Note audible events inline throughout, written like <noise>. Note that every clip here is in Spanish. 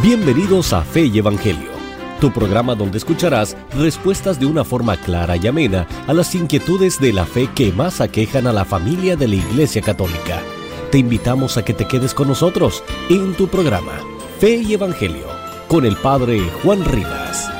Bienvenidos a Fe y Evangelio, tu programa donde escucharás respuestas de una forma clara y amena a las inquietudes de la fe que más aquejan a la familia de la Iglesia Católica. Te invitamos a que te quedes con nosotros en tu programa Fe y Evangelio con el Padre Juan Rivas.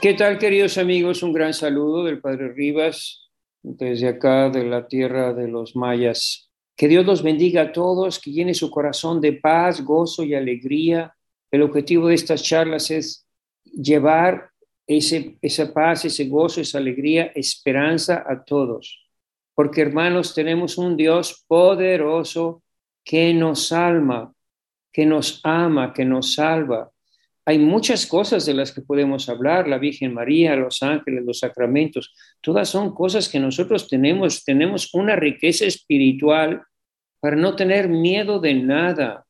¿Qué tal queridos amigos? Un gran saludo del Padre Rivas desde acá de la tierra de los mayas. Que Dios los bendiga a todos, que llene su corazón de paz, gozo y alegría. El objetivo de estas charlas es llevar ese, esa paz, ese gozo, esa alegría, esperanza a todos. Porque hermanos, tenemos un Dios poderoso que nos salva, que nos ama, que nos salva hay muchas cosas de las que podemos hablar, la Virgen María, los ángeles, los sacramentos, todas son cosas que nosotros tenemos, tenemos una riqueza espiritual para no tener miedo de nada.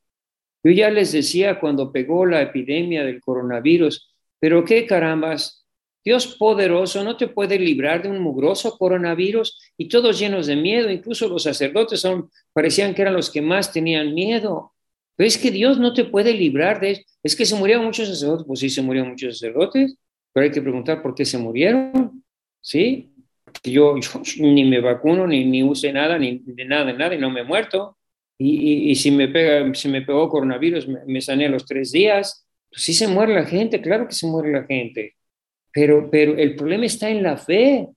Yo ya les decía cuando pegó la epidemia del coronavirus, pero qué carambas, Dios poderoso no te puede librar de un mugroso coronavirus y todos llenos de miedo, incluso los sacerdotes son, parecían que eran los que más tenían miedo. Es que Dios no te puede librar de eso. Es que se murieron muchos sacerdotes. Pues sí, se murieron muchos sacerdotes, pero hay que preguntar por qué se murieron. ¿Sí? Yo, yo <laughs> ni me vacuno, ni, ni use nada, ni de nada, de nada, y no me he muerto. Y, y, si, me pega, si me pegó coronavirus, me, me, sané los tres días. Pues sí se muere la gente, claro que se muere la gente. Pero, pero el problema está en la fe,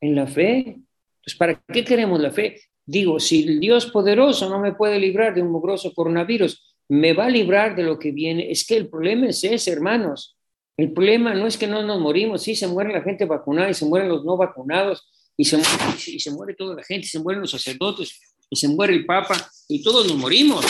en la fe. Pues ¿para qué queremos la fe? Digo, si el Dios poderoso no me puede librar de un mugroso coronavirus, me va a librar de lo que viene. Es que el problema es ese, hermanos. El problema no es que no nos morimos, sí se muere la gente vacunada y se mueren los no vacunados y se, muere toda la gente, se mueren los sacerdotes y se muere el Papa y todos nos morimos,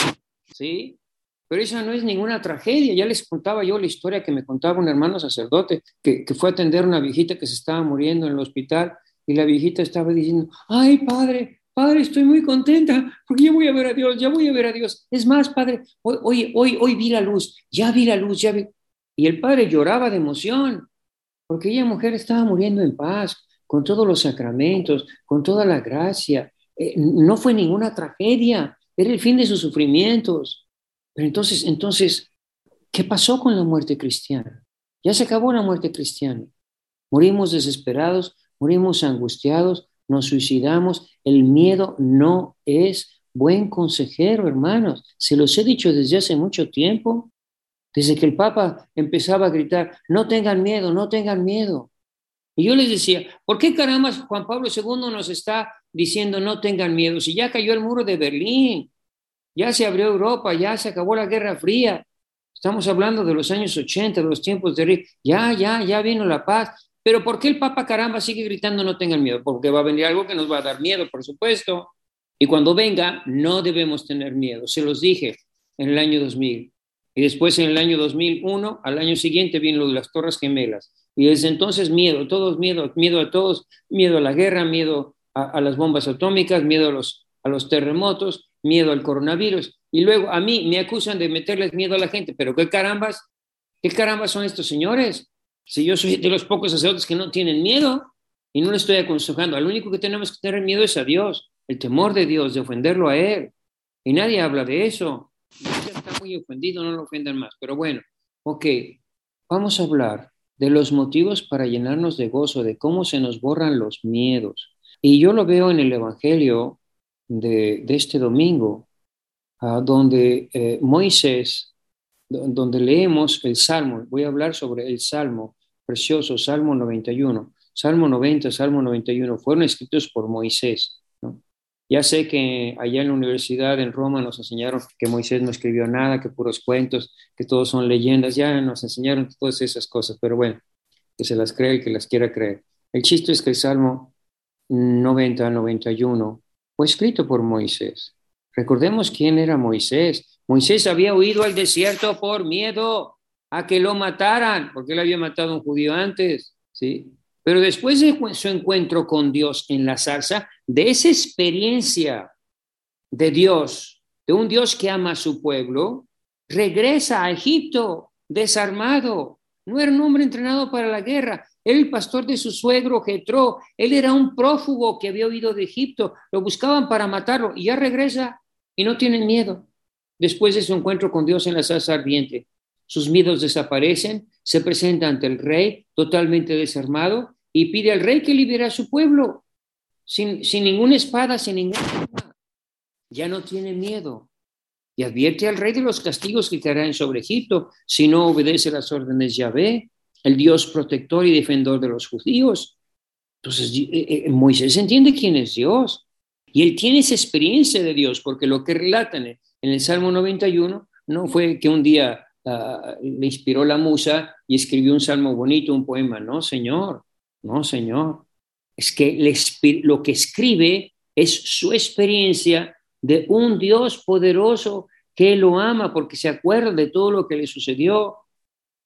¿sí? Pero esa no es ninguna tragedia. Ya les contaba yo la historia que me contaba un hermano sacerdote que, que fue a atender a una viejita que se estaba muriendo en el hospital y la viejita estaba diciendo, ay, padre, Padre, estoy muy contenta porque ya voy a ver a Dios, ya voy a ver a Dios. Es más, Padre, hoy, hoy, hoy, vi la luz, ya vi la luz, ya vi. Y el Padre lloraba de emoción porque ella mujer estaba muriendo en paz, con todos los sacramentos, con toda la gracia. Eh, no fue ninguna tragedia, era el fin de sus sufrimientos. Pero entonces, entonces, ¿qué pasó con la muerte cristiana? Ya se acabó la muerte cristiana. Morimos desesperados, morimos angustiados, nos suicidamos. El miedo no es buen consejero, hermanos. Se los he dicho desde hace mucho tiempo, desde que el Papa empezaba a gritar, no tengan miedo, no tengan miedo. Y yo les decía, ¿por qué caramba Juan Pablo II nos está diciendo no tengan miedo? Si ya cayó el muro de Berlín, ya se abrió Europa, ya se acabó la Guerra Fría. Estamos hablando de los años 80, de los tiempos de... Ya, ya, ya vino la paz. Pero ¿por qué el Papa caramba sigue gritando no tengan miedo? Porque va a venir algo que nos va a dar miedo, por supuesto. Y cuando venga, no debemos tener miedo. Se los dije en el año 2000. Y después en el año 2001, al año siguiente vino lo de las Torres Gemelas. Y desde entonces miedo, todos miedo, miedo a todos, miedo a la guerra, miedo a, a las bombas atómicas, miedo a los, a los terremotos, miedo al coronavirus. Y luego a mí me acusan de meterles miedo a la gente. Pero qué carambas, qué carambas son estos señores. Si yo soy de los pocos sacerdotes que no tienen miedo y no le estoy aconsejando, al único que tenemos que tener miedo es a Dios, el temor de Dios, de ofenderlo a Él. Y nadie habla de eso. Ya está muy ofendido, no lo ofendan más. Pero bueno, ok, vamos a hablar de los motivos para llenarnos de gozo, de cómo se nos borran los miedos. Y yo lo veo en el Evangelio de, este domingo, uh, donde eh, Moisés, donde leemos el Salmo, voy a hablar sobre el Salmo, precioso, Salmo 91. Salmo 90, Salmo 91, fueron escritos por Moisés. Ya sé que allá en la universidad en Roma nos enseñaron que Moisés no escribió nada, que puros cuentos, que todos son leyendas, ya nos enseñaron todas esas cosas, pero bueno, que se las cree y que las quiera creer. El chiste es que el Salmo 90, 91 fue escrito por Moisés. Recordemos quién era Moisés. Moisés había huido al desierto por miedo a que lo mataran, porque él había matado a un judío antes, ¿sí? Pero después de su encuentro con Dios en la zarza, de esa experiencia de Dios, de un Dios que ama a su pueblo, regresa a Egipto desarmado. No era un hombre entrenado para la guerra, el pastor de su suegro Jetro. Él era un prófugo que había huido de Egipto. Lo buscaban para matarlo y ya regresa y no tienen miedo. Después de su encuentro con Dios en la salsa ardiente, sus miedos desaparecen, se presenta ante el rey totalmente desarmado y pide al rey que libere a su pueblo. Sin, sin ninguna espada, sin ninguna ya no tiene miedo y advierte al rey de los castigos que caerán sobre Egipto. Si no obedece las órdenes de Yahvé, el Dios protector y defensor de los judíos. Entonces eh, eh, Moisés entiende quién es Dios y él tiene esa experiencia de Dios, porque lo que relatan en el Salmo 91 no fue que un día uh, le inspiró la musa y escribió un salmo bonito, un poema, no, Señor, no, Señor. Es que lo que escribe es su experiencia de un Dios poderoso que lo ama porque se acuerda de todo lo que le sucedió,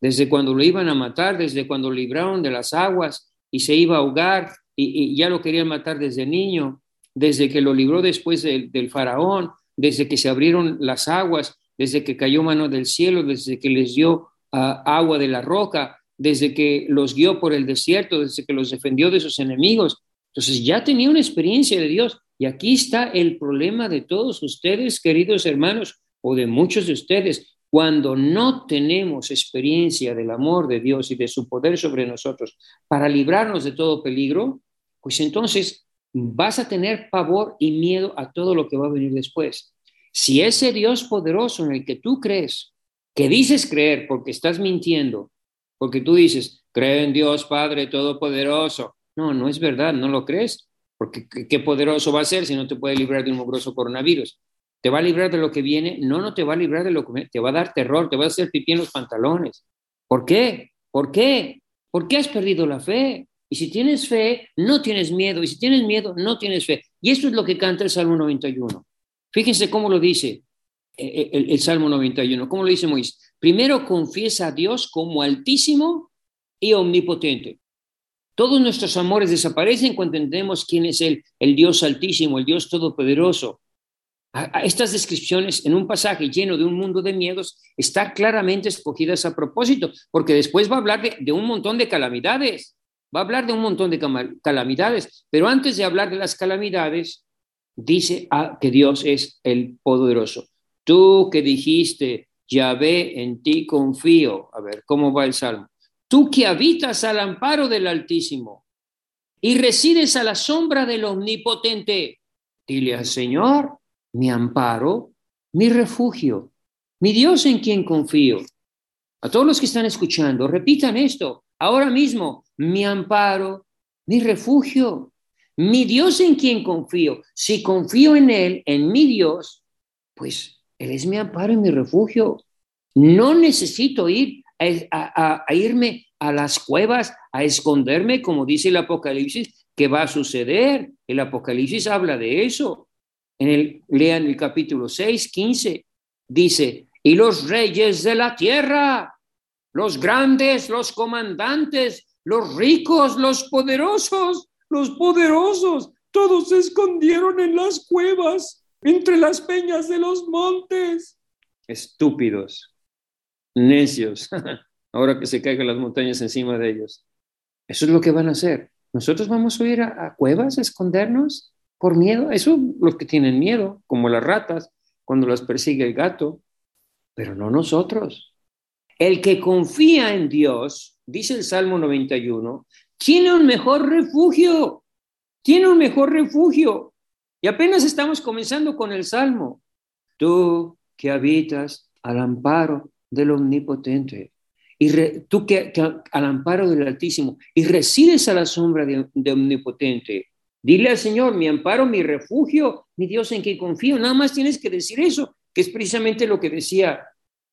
desde cuando lo iban a matar, desde cuando lo libraron de las aguas y se iba a ahogar y, ya lo querían matar desde niño, desde que lo libró después del faraón, desde que se abrieron las aguas, desde que cayó mano del cielo, desde que les dio ah, agua de la roca, desde que los guió por el desierto, desde que los defendió de sus enemigos. Entonces ya tenía una experiencia de Dios y aquí está el problema de todos ustedes, queridos hermanos, o de muchos de ustedes. Cuando no tenemos experiencia del amor de Dios y de su poder sobre nosotros para librarnos de todo peligro, pues entonces vas a tener pavor y miedo a todo lo que va a venir después. Si ese Dios poderoso en el que tú crees, que dices creer porque estás mintiendo, porque tú dices, cree en Dios Padre Todopoderoso. No, no es verdad, no lo crees. Porque qué poderoso va a ser si no te puede librar de un mugroso coronavirus. ¿Te va a librar de lo que viene? No, no te va a librar de lo que te va a dar terror, te va a hacer pipí en los pantalones. ¿Por qué? ¿Por qué? ¿Por qué has perdido la fe? Y si tienes fe, no tienes miedo. Y si tienes miedo, no tienes fe. Y esto es lo que canta el Salmo 91. Fíjense cómo lo dice eh, eh, el, el Salmo 91. ¿Cómo lo dice Moisés? Primero confiesa a Dios como altísimo y omnipotente. Todos nuestros amores desaparecen cuando entendemos quién es Él, el Dios altísimo, el Dios todopoderoso. A, estas descripciones en un pasaje lleno de un mundo de miedos están claramente escogidas a propósito, porque después va a hablar de, un montón de calamidades, va a hablar de un montón de calamidades, pero antes de hablar de las calamidades, dice que Dios es el poderoso. Tú que dijiste, Yahvé, en ti confío. A ver, ¿cómo va el salmo? tú que habitas al amparo del Altísimo y resides a la sombra del Omnipotente, dile al Señor, mi amparo, mi refugio, mi Dios en quien confío. A todos los que están escuchando, repitan esto ahora mismo, mi amparo, mi refugio, mi Dios en quien confío. Si confío en Él, en mi Dios, pues Él es mi amparo y mi refugio. No necesito ir a, irme a las cuevas, a esconderme, como dice el Apocalipsis, que va a suceder. El Apocalipsis habla de eso. En el, lean el capítulo 6, 15, dice, y los reyes de la tierra, los grandes, los comandantes, los ricos, los poderosos, los poderosos, todos se escondieron en las cuevas, entre las peñas de los montes. Estúpidos necios, <laughs> ahora que se caigan las montañas encima de ellos. Eso es lo que van a hacer. Nosotros vamos a ir a, cuevas a escondernos por miedo. Eso los que tienen miedo, como las ratas, cuando las persigue el gato, pero no nosotros. El que confía en Dios, dice el Salmo 91, tiene un mejor refugio, tiene un mejor refugio. Y apenas estamos comenzando con el Salmo. Tú que habitas al amparo del Omnipotente. Y tú que, al amparo del Altísimo y resides a la sombra de, Omnipotente, dile al Señor, mi amparo, mi refugio, mi Dios en quien confío. Nada más tienes que decir eso, que es precisamente lo que decía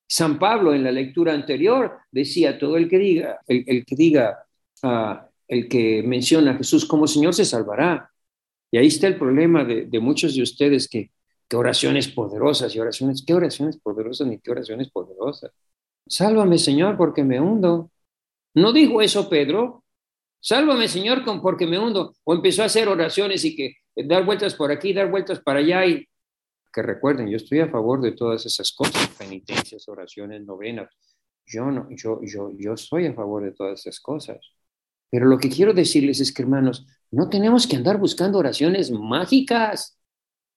San Pablo en la lectura anterior. Decía, todo el que diga, el, que diga, ah, el que menciona a Jesús como Señor se salvará. Y ahí está el problema de, muchos de ustedes que qué oraciones poderosas y oraciones, qué oraciones poderosas ni qué oraciones poderosas. Sálvame, Señor, porque me hundo. ¿No dijo eso Pedro? Sálvame, Señor, porque me hundo. O empezó a hacer oraciones y que eh, dar vueltas por aquí, dar vueltas para allá y que recuerden, yo estoy a favor de todas esas cosas, penitencias, oraciones, novenas. Yo no, yo, yo, yo soy a favor de todas esas cosas. Pero lo que quiero decirles es que, hermanos, no tenemos que andar buscando oraciones mágicas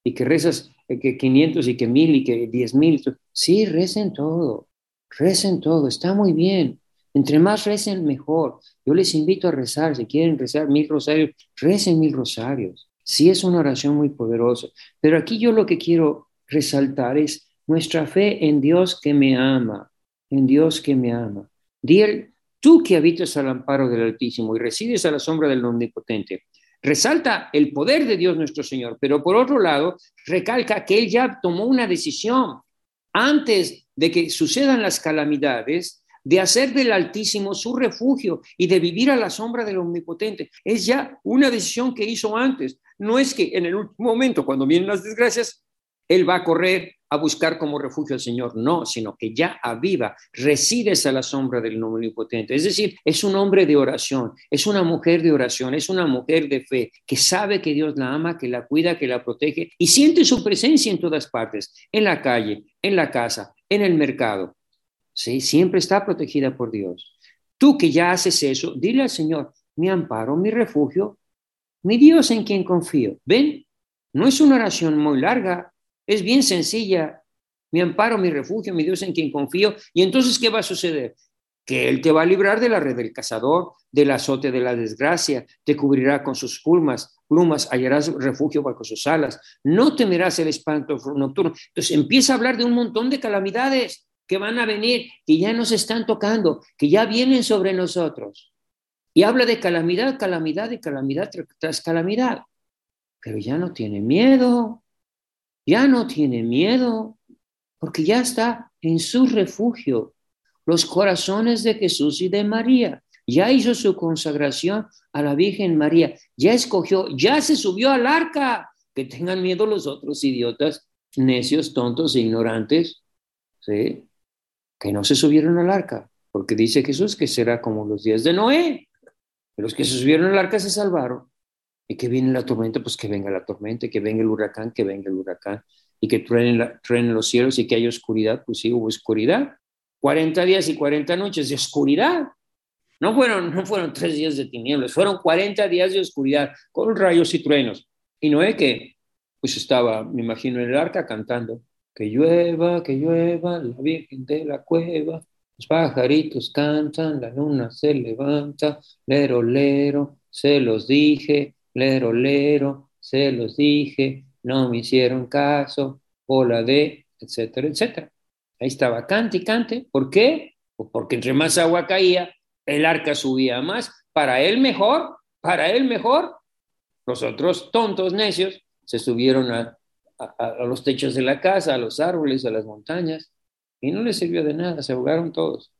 y que rezas eh, que 500 y que 1000 y que 10.000. Sí, recen todo, recen todo, está muy bien. Entre más recen, mejor. Yo les invito a rezar, si quieren rezar mil rosarios, recen mil rosarios. Sí es una oración muy poderosa. Pero aquí yo lo que quiero resaltar es nuestra fe en Dios que me ama, en Dios que me ama. Di tú que habitas al amparo del Altísimo y resides a la sombra del Omnipotente. Resalta el poder de Dios nuestro Señor, pero por otro lado, recalca que Él ya tomó una decisión antes de que sucedan las calamidades, de hacer del Altísimo su refugio y de vivir a la sombra del Omnipotente. Es ya una decisión que hizo antes. No es que en el último momento, cuando vienen las desgracias, Él va a correr a buscar como refugio al Señor, no, sino que ya aviva, resides a la sombra del omnipotente. Es decir, es un hombre de oración, es una mujer de oración, es una mujer de fe que sabe que Dios la ama, que la cuida, que la protege y siente su presencia en todas partes, en la calle, en la casa, en el mercado. ¿Sí? Siempre está protegida por Dios. Tú que ya haces eso, dile al Señor, mi amparo, mi refugio, mi Dios en quien confío. ¿Ven? No es una oración muy larga, es bien sencilla. Mi amparo, mi refugio, mi Dios en quien confío. Y entonces, ¿qué va a suceder? Que Él te va a librar de la red del cazador, del azote de la desgracia, te cubrirá con sus plumas, plumas, hallarás refugio bajo sus alas, no temerás el espanto nocturno. Entonces empieza a hablar de un montón de calamidades que van a venir, que ya nos están tocando, que ya vienen sobre nosotros. Y habla de calamidad, calamidad y calamidad tras calamidad. Pero ya no tiene miedo, ya no tiene miedo, porque ya está en su refugio, los corazones de Jesús y de María. Ya hizo su consagración a la Virgen María, ya escogió, ya se subió al arca. Que tengan miedo los otros idiotas, necios, tontos e ignorantes, ¿sí? que no se subieron al arca, porque dice Jesús que será como los días de Noé. Los que se subieron al arca se salvaron y que viene la tormenta, pues que venga la tormenta, que venga el huracán, que venga el huracán, y que truenen, los cielos y que haya oscuridad, pues sí, hubo oscuridad. 40 días y 40 noches de oscuridad. No fueron, no fueron tres días de tinieblas, fueron 40 días de oscuridad con rayos y truenos. Y Noé que pues estaba, me imagino, en el arca cantando, que llueva, que llueva, la Virgen de la cueva, los pajaritos cantan, la luna se levanta, lero, lero, se los dije, lero, lero, se los dije, no me hicieron caso, bola de, etcétera, etcétera. Ahí estaba, cante y cante. ¿Por qué? Pues porque entre más agua caía, el arca subía más. Para él mejor, para él mejor. Los otros tontos necios se subieron a los techos de la casa, a los árboles, a las montañas, y no les sirvió de nada, se ahogaron todos.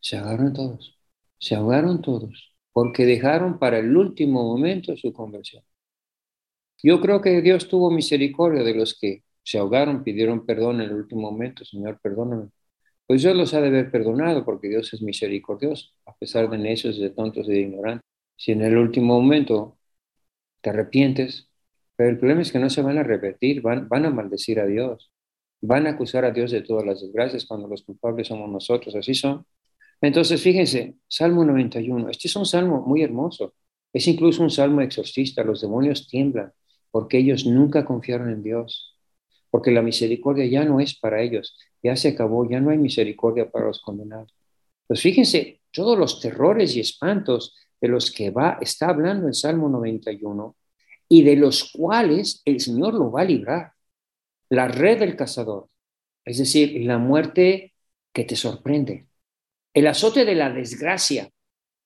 Se ahogaron todos, se ahogaron todos porque dejaron para el último momento su conversión. Yo creo que Dios tuvo misericordia de los que se ahogaron, pidieron perdón en el último momento, Señor, perdóname. Pues Dios los ha de haber perdonado porque Dios es misericordioso, a pesar de necios, de tontos y de ignorantes. Si en el último momento te arrepientes, pero el problema es que no se van a repetir, van, van a maldecir a Dios, van a acusar a Dios de todas las desgracias cuando los culpables somos nosotros, así son. Entonces, fíjense, Salmo 91, este es un salmo muy hermoso. Es incluso un salmo exorcista. Los demonios tiemblan porque ellos nunca confiaron en Dios, porque la misericordia ya no es para ellos, ya se acabó, ya no hay misericordia para los condenados. Pues fíjense, todos los terrores y espantos de los que va, está hablando el Salmo 91 y de los cuales el Señor lo va a librar. La red del cazador, es decir, la muerte que te sorprende, el azote de la desgracia,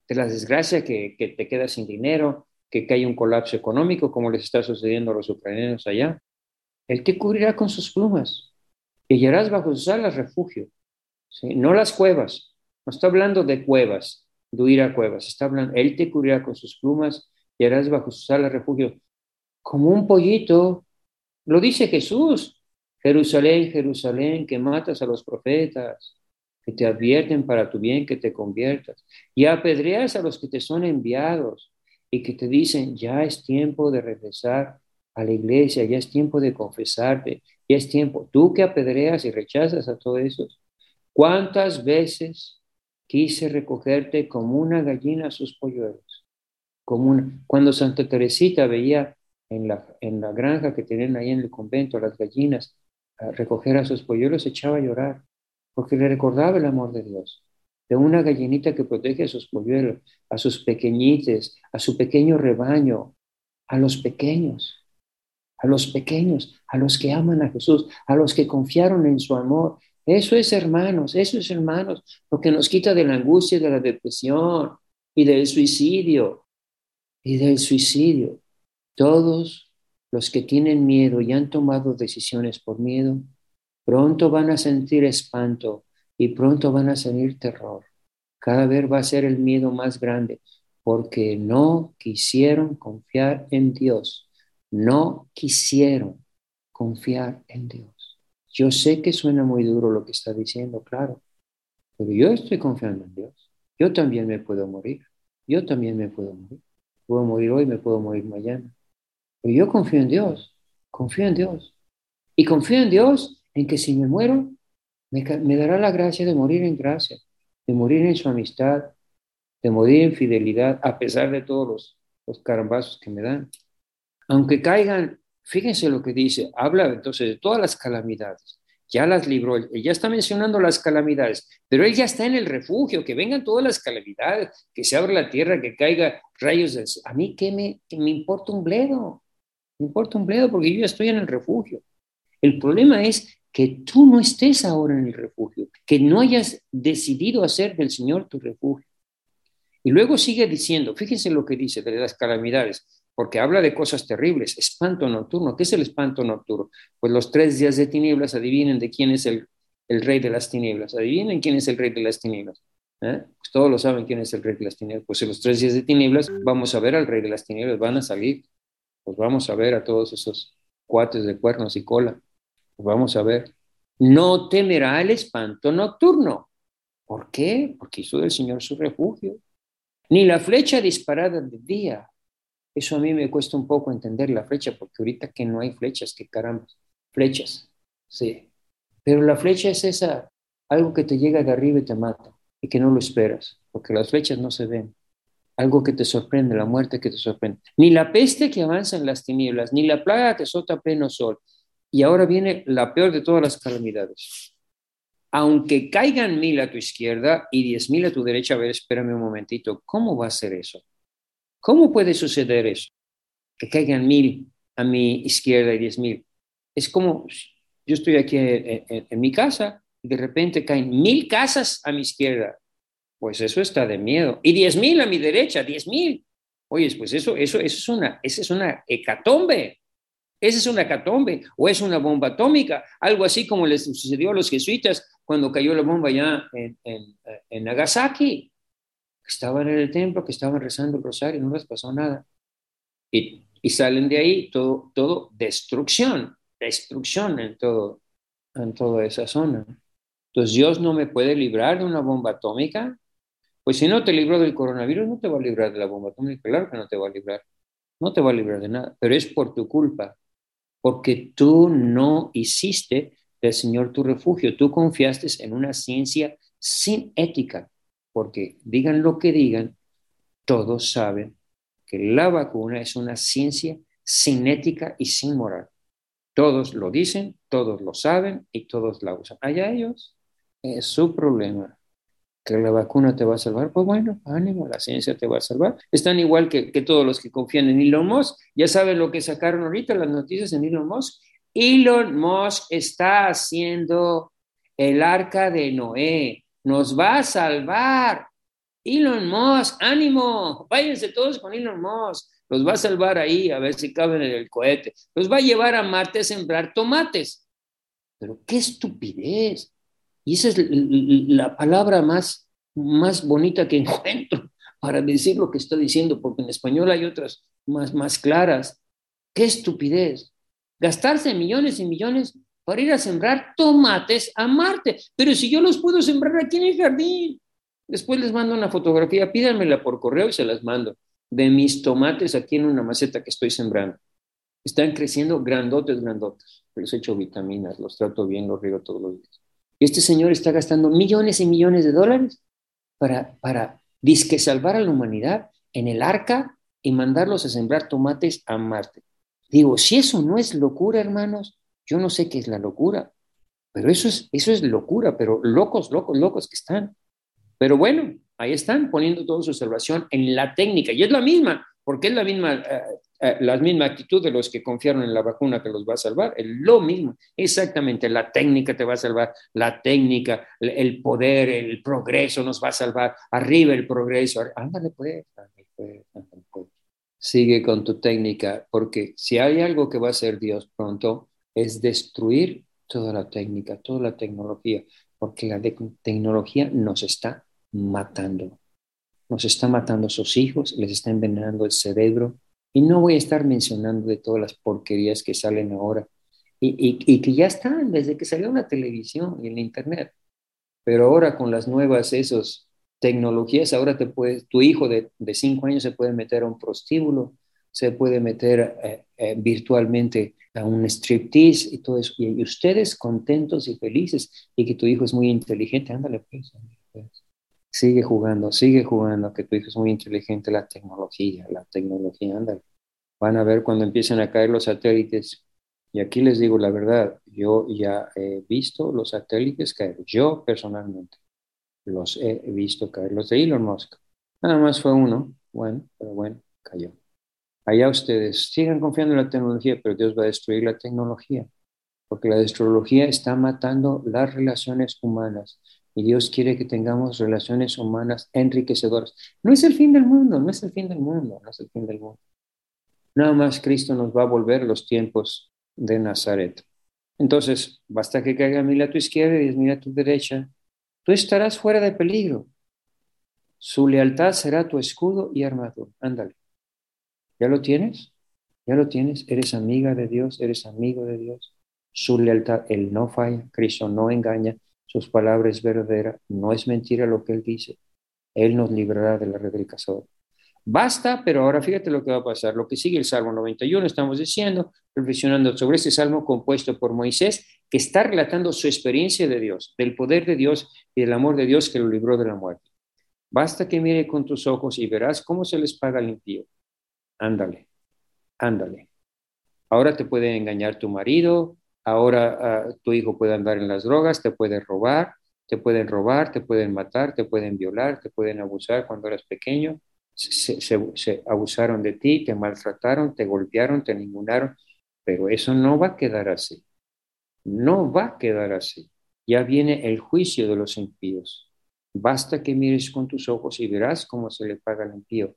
de la desgracia que, te quedas sin dinero, que cae un colapso económico, como les está sucediendo a los ucranianos allá, Él te cubrirá con sus plumas y hallarás bajo sus alas refugio. No las cuevas, no está hablando de cuevas, de huir a cuevas, está hablando, Él te cubrirá con sus plumas y harás bajo sus alas refugio, como un pollito. Lo dice Jesús, Jerusalén, Jerusalén, que matas a los profetas que te advierten para tu bien, que te conviertas. Y apedreas a los que te son enviados y que te dicen, ya es tiempo de regresar a la iglesia, ya es tiempo de confesarte, ya es tiempo. Tú que apedreas y rechazas a todos esos, ¿cuántas veces quise recogerte como una gallina a sus polluelos? como. Cuando Santa Teresita veía en la, en la granja que tenían ahí en el convento las gallinas a recoger a sus polluelos, se echaba a llorar, porque le recordaba el amor de Dios, de una gallinita que protege a sus polluelos, a sus pequeñites, a su pequeño rebaño, a los pequeños, a los pequeños, a los que aman a Jesús, a los que confiaron en su amor. Eso es hermanos, eso es hermanos, lo que nos quita de la angustia, de la depresión y del suicidio, y del suicidio. Todos los que tienen miedo y han tomado decisiones por miedo, pronto van a sentir espanto y pronto van a sentir terror. Cada vez va a ser el miedo más grande porque no quisieron confiar en Dios. No quisieron confiar en Dios. Yo sé que suena muy duro lo que está diciendo, claro, pero yo estoy confiando en Dios. Yo también me puedo morir. Yo también me puedo morir. Puedo morir hoy, me puedo morir mañana. Pero yo confío en Dios, confío en Dios. Y confío en Dios en que si me muero, me, dará la gracia de morir en gracia, de morir en su amistad, de morir en fidelidad, a pesar de todos los, los carambazos que me dan. Aunque caigan, fíjense lo que dice, habla entonces de todas las calamidades, ya las libró, ya está mencionando las calamidades, pero él ya está en el refugio, que vengan todas las calamidades, que se abra la tierra, que caiga rayos del A mí qué me, me importa un bledo, me importa un bledo porque yo ya estoy en el refugio. El problema es que tú no estés ahora en el refugio, que no hayas decidido hacer del Señor tu refugio. Y luego sigue diciendo, fíjense lo que dice de las calamidades porque habla de cosas terribles. Espanto nocturno. ¿Qué es el espanto nocturno? Pues los tres días de tinieblas, adivinen de quién es el, rey de las tinieblas. Adivinen quién es el rey de las tinieblas. ¿Eh? Pues todos lo saben quién es el rey de las tinieblas. Pues en los tres días de tinieblas vamos a ver al rey de las tinieblas, van a salir. Pues vamos a ver a todos esos cuates de cuernos y cola. Vamos a ver. No temerá el espanto nocturno. ¿Por qué? Porque hizo del Señor su refugio. Ni la flecha disparada de día eso a mí me cuesta un poco entender la flecha, porque ahorita que no hay flechas, que caramba, flechas, sí. Pero la flecha es esa, algo que te llega de arriba y te mata, y que no lo esperas, porque las flechas no se ven. Algo que te sorprende, la muerte que te sorprende. Ni la peste que avanza en las tinieblas, ni la plaga que sota pleno sol. Y ahora viene la peor de todas las calamidades. Aunque caigan mil a tu izquierda y diez mil a tu derecha, a ver, espérame un momentito, ¿cómo va a ser eso? ¿Cómo puede suceder eso? Que caigan mil a mi izquierda y diez mil. Es como yo estoy aquí en, mi casa y de repente caen mil casas a mi izquierda. Pues eso está de miedo. Y diez mil a mi derecha, diez mil. Oye, pues eso, eso, eso es una, esa es una hecatombe. Esa es una hecatombe o es una bomba atómica, algo así como les sucedió a los jesuitas cuando cayó la bomba ya en, Nagasaki estaban en el templo, que estaban rezando el rosario, no les pasó nada. Y, salen de ahí todo, todo destrucción, destrucción en, todo, en toda esa zona. Entonces Dios no me puede librar de una bomba atómica. Pues si no te libró del coronavirus, no te va a librar de la bomba atómica. Claro que no te va a librar. No te va a librar de nada. Pero es por tu culpa. Porque tú no hiciste del Señor tu refugio. Tú confiaste en una ciencia sin ética porque digan lo que digan, todos saben que la vacuna es una ciencia sin ética y sin moral. Todos lo dicen, todos lo saben y todos la usan. Allá ellos, es su problema. Que la vacuna te va a salvar, pues bueno, ánimo, la ciencia te va a salvar. Están igual que, que todos los que confían en Elon Musk. Ya saben lo que sacaron ahorita las noticias en Elon Musk. Elon Musk está haciendo el arca de Noé nos va a salvar. Elon Musk, ánimo, váyanse todos con Elon Musk, los va a salvar ahí, a ver si caben en el cohete, los va a llevar a Marte a sembrar tomates. Pero qué estupidez. Y esa es la palabra más, más bonita que <laughs> encuentro para decir lo que está diciendo, porque en español hay otras más, más claras. Qué estupidez. Gastarse millones y millones para ir a sembrar tomates a Marte. Pero si yo los puedo sembrar aquí en el jardín, después les mando una fotografía, pídanmela por correo y se las mando, de mis tomates aquí en una maceta que estoy sembrando. Están creciendo grandotes, grandotes. Les echo vitaminas, los trato bien, los riego todos los días. Y este señor está gastando millones y millones de dólares para, para disque salvar a la humanidad en el arca y mandarlos a sembrar tomates a Marte. Digo, si eso no es locura, hermanos, yo no sé qué es la locura, pero eso es, eso es locura, pero locos, locos, locos que están. Pero bueno, ahí están poniendo toda su observación en la técnica, y es la misma, porque es la misma, eh, eh, la misma actitud de los que confiaron en la vacuna que los va a salvar, es lo mismo, exactamente, la técnica te va a salvar, la técnica, el poder, el progreso nos va a salvar, arriba el progreso, ándale pues, pues, pues. Sigue con tu técnica, porque si hay algo que va a hacer Dios pronto, es destruir toda la técnica, toda la tecnología, porque la tecnología nos está matando. Nos está matando a sus hijos, les está envenenando el cerebro. Y no voy a estar mencionando de todas las porquerías que salen ahora y, y, que ya están desde que salió la televisión y el internet. Pero ahora con las nuevas esos tecnologías, ahora te puedes, tu hijo de, de cinco años se puede meter a un prostíbulo, se puede meter eh, eh, virtualmente a un striptease y todo eso. Y, ustedes contentos y felices y que tu hijo es muy inteligente, ándale pues, pues, Sigue jugando, sigue jugando, que tu hijo es muy inteligente, la tecnología, la tecnología, ándale. Van a ver cuando empiecen a caer los satélites. Y aquí les digo la verdad, yo ya he visto los satélites caer, yo personalmente los he visto caer, los de Elon Musk. Nada más fue uno, bueno, pero bueno, cayó. Allá ustedes sigan confiando en la tecnología, pero Dios va a destruir la tecnología, porque la tecnología está matando las relaciones humanas y Dios quiere que tengamos relaciones humanas enriquecedoras. No es el fin del mundo, no es el fin del mundo, no es el fin del mundo. Nada más Cristo nos va a volver los tiempos de Nazaret. Entonces, basta que caiga mil a tu izquierda y mil a tu derecha, tú estarás fuera de peligro. Su lealtad será tu escudo y armadura. Ándale. ¿Ya lo tienes? ¿Ya lo tienes? ¿Eres amiga de Dios? ¿Eres amigo de Dios? Su lealtad, Él no falla, Cristo no engaña, sus palabras es verdadera, no es mentira lo que Él dice. Él nos librará de la red del cazador. Basta, pero ahora fíjate lo que va a pasar. Lo que sigue el Salmo 91, estamos diciendo, reflexionando sobre este salmo compuesto por Moisés, que está relatando su experiencia de Dios, del poder de Dios y del amor de Dios que lo libró de la muerte. Basta que mire con tus ojos y verás cómo se les paga el impío. Ándale, ándale. Ahora te puede engañar tu marido, ahora ah, tu hijo puede andar en las drogas, te puede robar, te pueden robar, te pueden matar, te pueden violar, te pueden abusar cuando eras pequeño se, abusaron de ti, te maltrataron, te golpearon, te ningunaron, pero eso no va a quedar así. No va a quedar así. Ya viene el juicio de los impíos. Basta que mires con tus ojos y verás cómo se le paga al impío.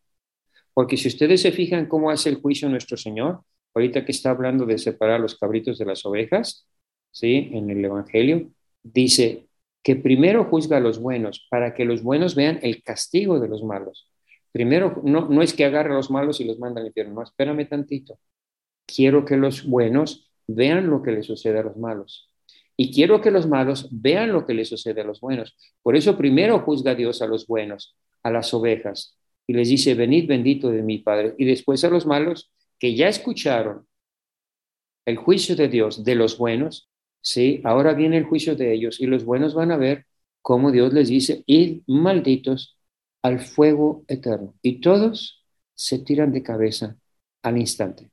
Porque si ustedes se fijan cómo hace el juicio nuestro Señor, ahorita que está hablando de separar los cabritos de las ovejas, ¿sí? En el Evangelio, dice que primero juzga a los buenos para que los buenos vean el castigo de los malos. Primero, no, no es que agarre a los malos y los manda al infierno, no, espérame tantito. Quiero que los buenos vean lo que les sucede a los malos. Y quiero que los malos vean lo que les sucede a los buenos. Por eso primero juzga Dios a los buenos, a las ovejas, y les dice, venid bendito de mi Padre. Y después a los malos que ya escucharon el juicio de Dios de los buenos, sí, ahora viene el juicio de ellos y los buenos van a ver cómo Dios les dice, id malditos al fuego eterno. Y todos se tiran de cabeza al instante.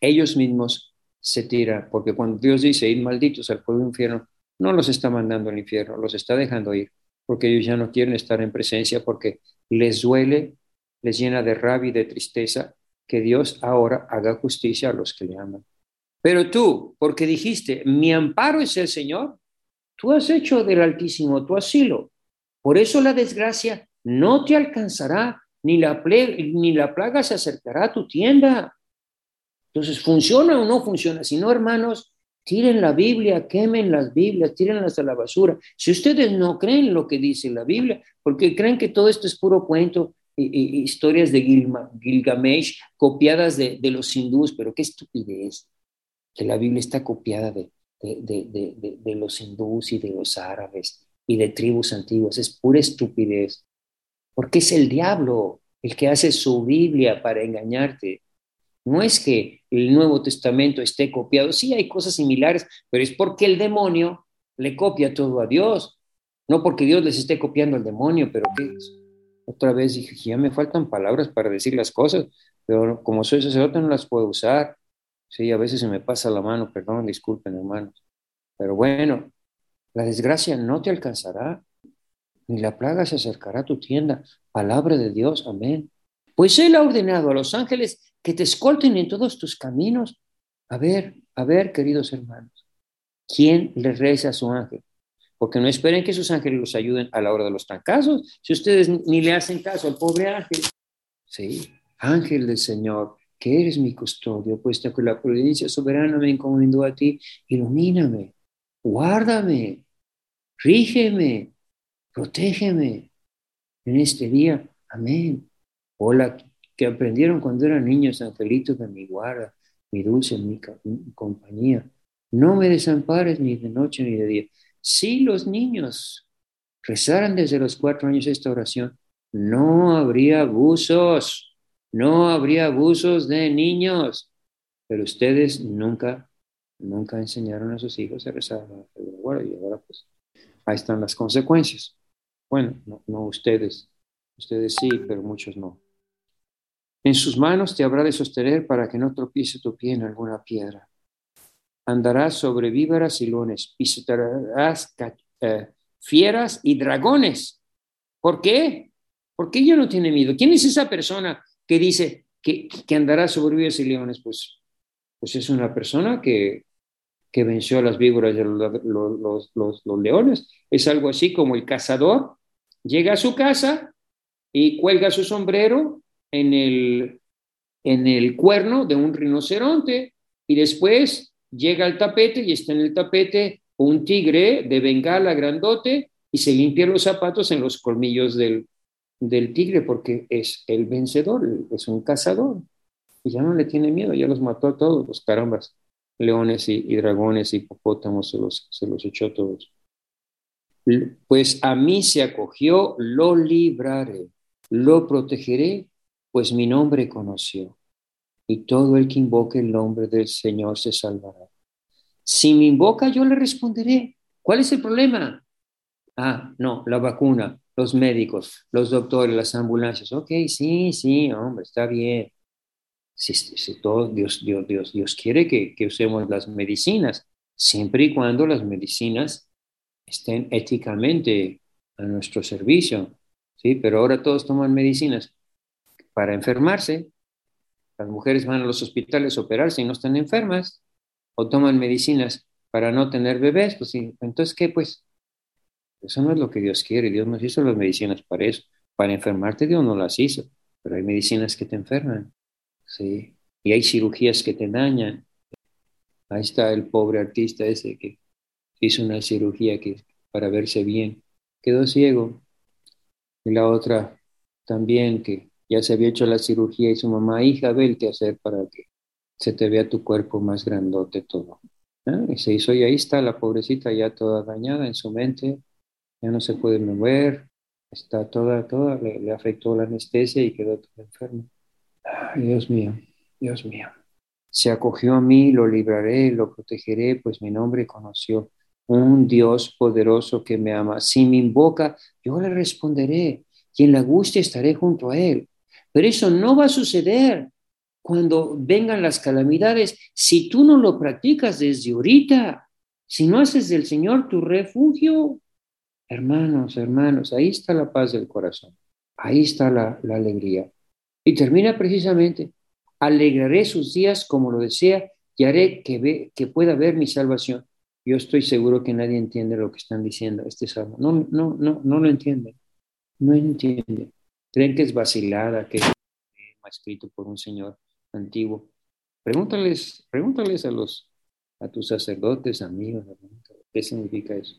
Ellos mismos se tiran, porque cuando Dios dice ir malditos al fuego infierno, no los está mandando al infierno, los está dejando ir, porque ellos ya no quieren estar en presencia, porque les duele, les llena de rabia y de tristeza que Dios ahora haga justicia a los que le aman. Pero tú, porque dijiste, mi amparo es el Señor, tú has hecho del Altísimo tu asilo. Por eso la desgracia no te alcanzará, ni la, plaga se acercará a tu tienda. Entonces, ¿funciona o no funciona? Si no, hermanos, tiren la Biblia, quemen las Biblias, tírenlas a la basura. Si ustedes no creen lo que dice la Biblia, porque creen que todo esto es puro cuento, historias de Gilgamesh copiadas de, los hindús, pero qué estupidez, que la Biblia está copiada de, los hindús y de los árabes y de tribus antiguas, es pura estupidez. Porque es el diablo el que hace su Biblia para engañarte. No es que el Nuevo Testamento esté copiado, sí hay cosas similares, pero es porque el demonio le copia todo a Dios, no porque Dios les esté copiando al demonio, pero ¿qué es? Otra vez dije, ya me faltan palabras para decir las cosas, pero como soy sacerdote no las puedo usar. Sí, a veces se me pasa la mano, perdón, disculpen hermanos. Pero bueno, la desgracia no te alcanzará, ni la plaga se acercará a tu tienda. Palabra de Dios, amén. Pues Él ha ordenado a los ángeles que te escolten en todos tus caminos. A ver, a ver, queridos hermanos, ¿quién le reza a su ángel? Porque no esperen que sus ángeles los ayuden a la hora de los trancazos. Si ustedes ni le hacen caso al pobre ángel. Sí, ángel del Señor, que eres mi custodio, puesto que la providencia soberana me encomendó a ti, ilumíname, guárdame, rígeme, protégeme en este día. Amén. Hola, que aprendieron cuando eran niños, angelito de mi guarda, mi dulce, mi, mi compañía. No me desampares ni de noche ni de día. Si los niños rezaran desde los cuatro años esta oración, no habría abusos, no habría abusos de niños. Pero ustedes nunca, nunca enseñaron a sus hijos a rezar a y ahora pues ahí están las consecuencias. Bueno, no, no ustedes, ustedes sí, pero muchos no. En sus manos te habrá de sostener para que no tropiece tu pie en alguna piedra andarás sobre víveras y lones, pisotearás eh, fieras y dragones. ¿Por qué? Porque ella no tiene miedo. ¿Quién es esa persona que dice que, que andará sobre víveras y leones? Pues, pues es una persona que, que venció a las víboras y a los, los, los, leones. Es algo así como el cazador llega a su casa y cuelga su sombrero en el, en el cuerno de un rinoceronte y después llega al tapete y está en el tapete un tigre de bengala grandote y se limpia los zapatos en los colmillos del, del tigre porque es el vencedor, es un cazador. Y ya no le tiene miedo, ya los mató a todos, los carambas, leones y, dragones y hipopótamos, se los, se los echó todos. Pues a mí se acogió, lo libraré, lo protegeré, pues mi nombre conoció y todo el que invoque el nombre del Señor se salvará. Si me invoca, yo le responderé. ¿Cuál es el problema? Ah, no, la vacuna, los médicos, los doctores, las ambulancias. Ok, sí, sí, hombre, está bien. Si, todo, Dios, Dios, Dios, Dios quiere que, que usemos las medicinas, siempre y cuando las medicinas estén éticamente a nuestro servicio. Sí, pero ahora todos toman medicinas para enfermarse, las mujeres van a los hospitales a operarse y no están enfermas, o toman medicinas para no tener bebés, pues. Entonces, ¿qué? Pues eso no es lo que Dios quiere. Dios nos hizo las medicinas para eso. Para enfermarte Dios no las hizo, pero hay medicinas que te enferman, ¿sí? Y hay cirugías que te dañan. Ahí está el pobre artista ese que hizo una cirugía que, para verse bien. Quedó ciego. Y la otra también que ya se había hecho la cirugía y su mamá, hija, ve el que hacer para que se te vea tu cuerpo más grandote todo. Y se hizo y ahí está la pobrecita ya toda dañada en su mente, ya no se puede mover, está toda, toda, le, afectó la anestesia y quedó toda enferma. Dios mío, Dios mío. Se acogió a mí, lo libraré, lo protegeré, pues mi nombre conoció. Un Dios poderoso que me ama. Si me invoca, yo le responderé y en la angustia estaré junto a él. Pero eso no va a suceder cuando vengan las calamidades si tú no lo practicas desde ahorita, si no haces del Señor tu refugio. Hermanos, hermanos, ahí está la paz del corazón, ahí está la, alegría. Y termina precisamente, alegraré sus días como lo desea y haré que, ve, que pueda ver mi salvación. Yo estoy seguro que nadie entiende lo que están diciendo este salmo. No, no, no, no lo entienden. No entienden creen que es vacilada, que es escrito por un señor antiguo. Pregúntales, pregúntales a los a tus sacerdotes, amigos, ¿qué significa eso?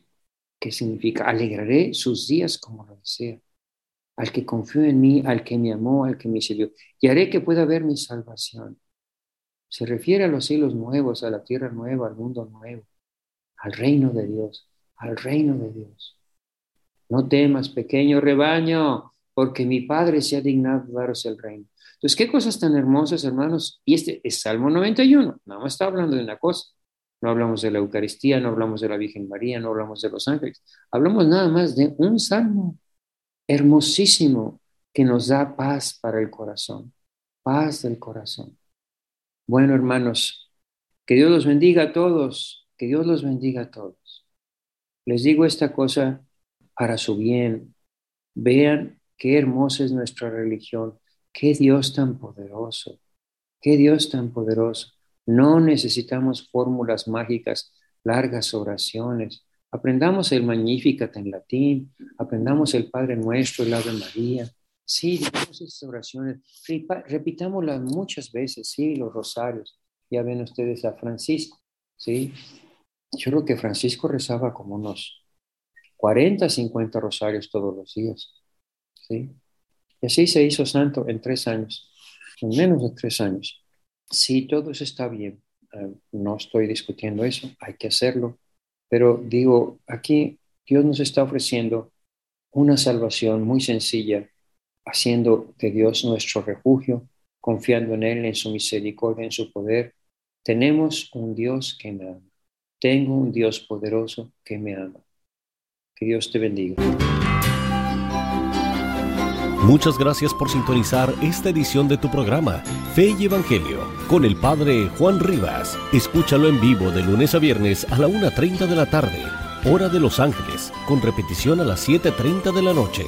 ¿Qué significa? Alegraré sus días como lo desea. Al que confió en mí, al que me amó, al que me sirvió, y haré que pueda ver mi salvación. Se refiere a los cielos nuevos, a la tierra nueva, al mundo nuevo, al reino de Dios, al reino de Dios. No temas, pequeño rebaño, porque mi Padre se ha dignado daros el reino. Entonces, qué cosas tan hermosas, hermanos. Y este es Salmo 91, nada más está hablando de una cosa. No hablamos de la Eucaristía, no hablamos de la Virgen María, no hablamos de los ángeles. Hablamos nada más de un salmo hermosísimo que nos da paz para el corazón. paz del corazón. Bueno, hermanos, que Dios los bendiga a todos, que Dios los bendiga a todos. Les digo esta cosa para su bien. Vean qué hermosa es nuestra religión, qué Dios tan poderoso, qué Dios tan poderoso. No necesitamos fórmulas mágicas, largas oraciones. Aprendamos el Magnificat en latín, aprendamos el Padre Nuestro, el Ave María. Sí, digamos estas oraciones, repitámoslas muchas veces, sí, los rosarios. Ya ven ustedes a Francisco, sí. Yo creo que Francisco rezaba como unos 40, 50 rosarios todos los días, sí. Y así se hizo santo en tres años, en menos de tres años. Sí, todo eso está bien. Eh, no estoy discutiendo eso, hay que hacerlo. Pero digo, aquí Dios nos está ofreciendo una salvación muy sencilla, haciendo de Dios nuestro refugio, confiando en Él, en su misericordia, en su poder. Tenemos un Dios que me ama. Tengo un Dios poderoso que me ama. Que Dios te bendiga. Muchas gracias por sintonizar esta edición de tu programa, Fe y Evangelio, con el Padre Juan Rivas. Escúchalo en vivo de lunes a viernes a la 1.30 de la tarde, hora de Los Ángeles, con repetición a las 7.30 de la noche.